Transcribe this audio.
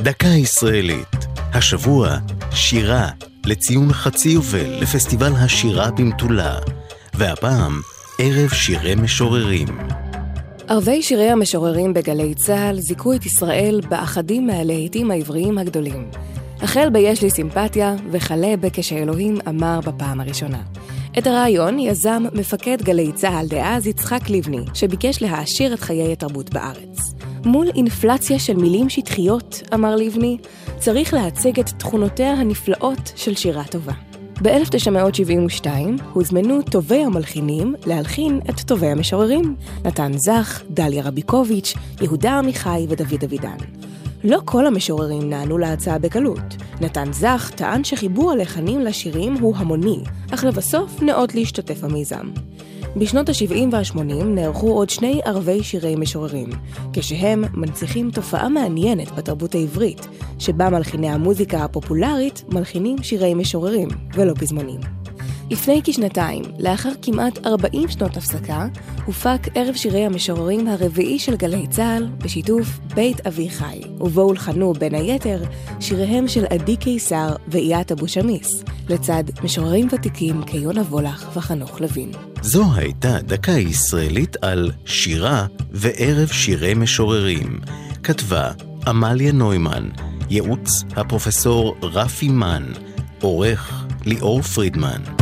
דקה ישראלית. השבוע, שירה, לציון חצי יובל לפסטיבל השירה במטולה. והפעם, ערב שירי משוררים. ערבי שירי המשוררים בגלי צה"ל זיכו את ישראל באחדים מהלהיטים העבריים הגדולים. החל ב"יש לי סימפתיה" וכלה ב"כשאלוהים אמר בפעם הראשונה". את הרעיון יזם מפקד גלי צה"ל דאז יצחק לבני, שביקש להעשיר את חיי התרבות בארץ. מול אינפלציה של מילים שטחיות, אמר לבני, צריך להציג את תכונותיה הנפלאות של שירה טובה. ב-1972 הוזמנו טובי המלחינים להלחין את טובי המשוררים, נתן זך, דליה רביקוביץ', יהודה עמיחי ודוד אבידן. לא כל המשוררים נענו להצעה בקלות. נתן זך טען שחיבור הלחנים לשירים הוא המוני, אך לבסוף נאות להשתתף במיזם. בשנות ה-70 וה-80 נערכו עוד שני ערבי שירי משוררים, כשהם מנציחים תופעה מעניינת בתרבות העברית, שבה מלחיני המוזיקה הפופולרית מלחינים שירי משוררים, ולא פזמונים. לפני כשנתיים, לאחר כמעט 40 שנות הפסקה, הופק ערב שירי המשוררים הרביעי של גלי צה"ל בשיתוף בית אבי חי, ובו הולחנו בין היתר שיריהם של עדי קיסר ואיית אבו שמיס, לצד משוררים ותיקים כיונה וולך וחנוך לוין. זו הייתה דקה ישראלית על שירה וערב שירי משוררים. כתבה עמליה נוימן, ייעוץ הפרופסור רפי מן, עורך ליאור פרידמן.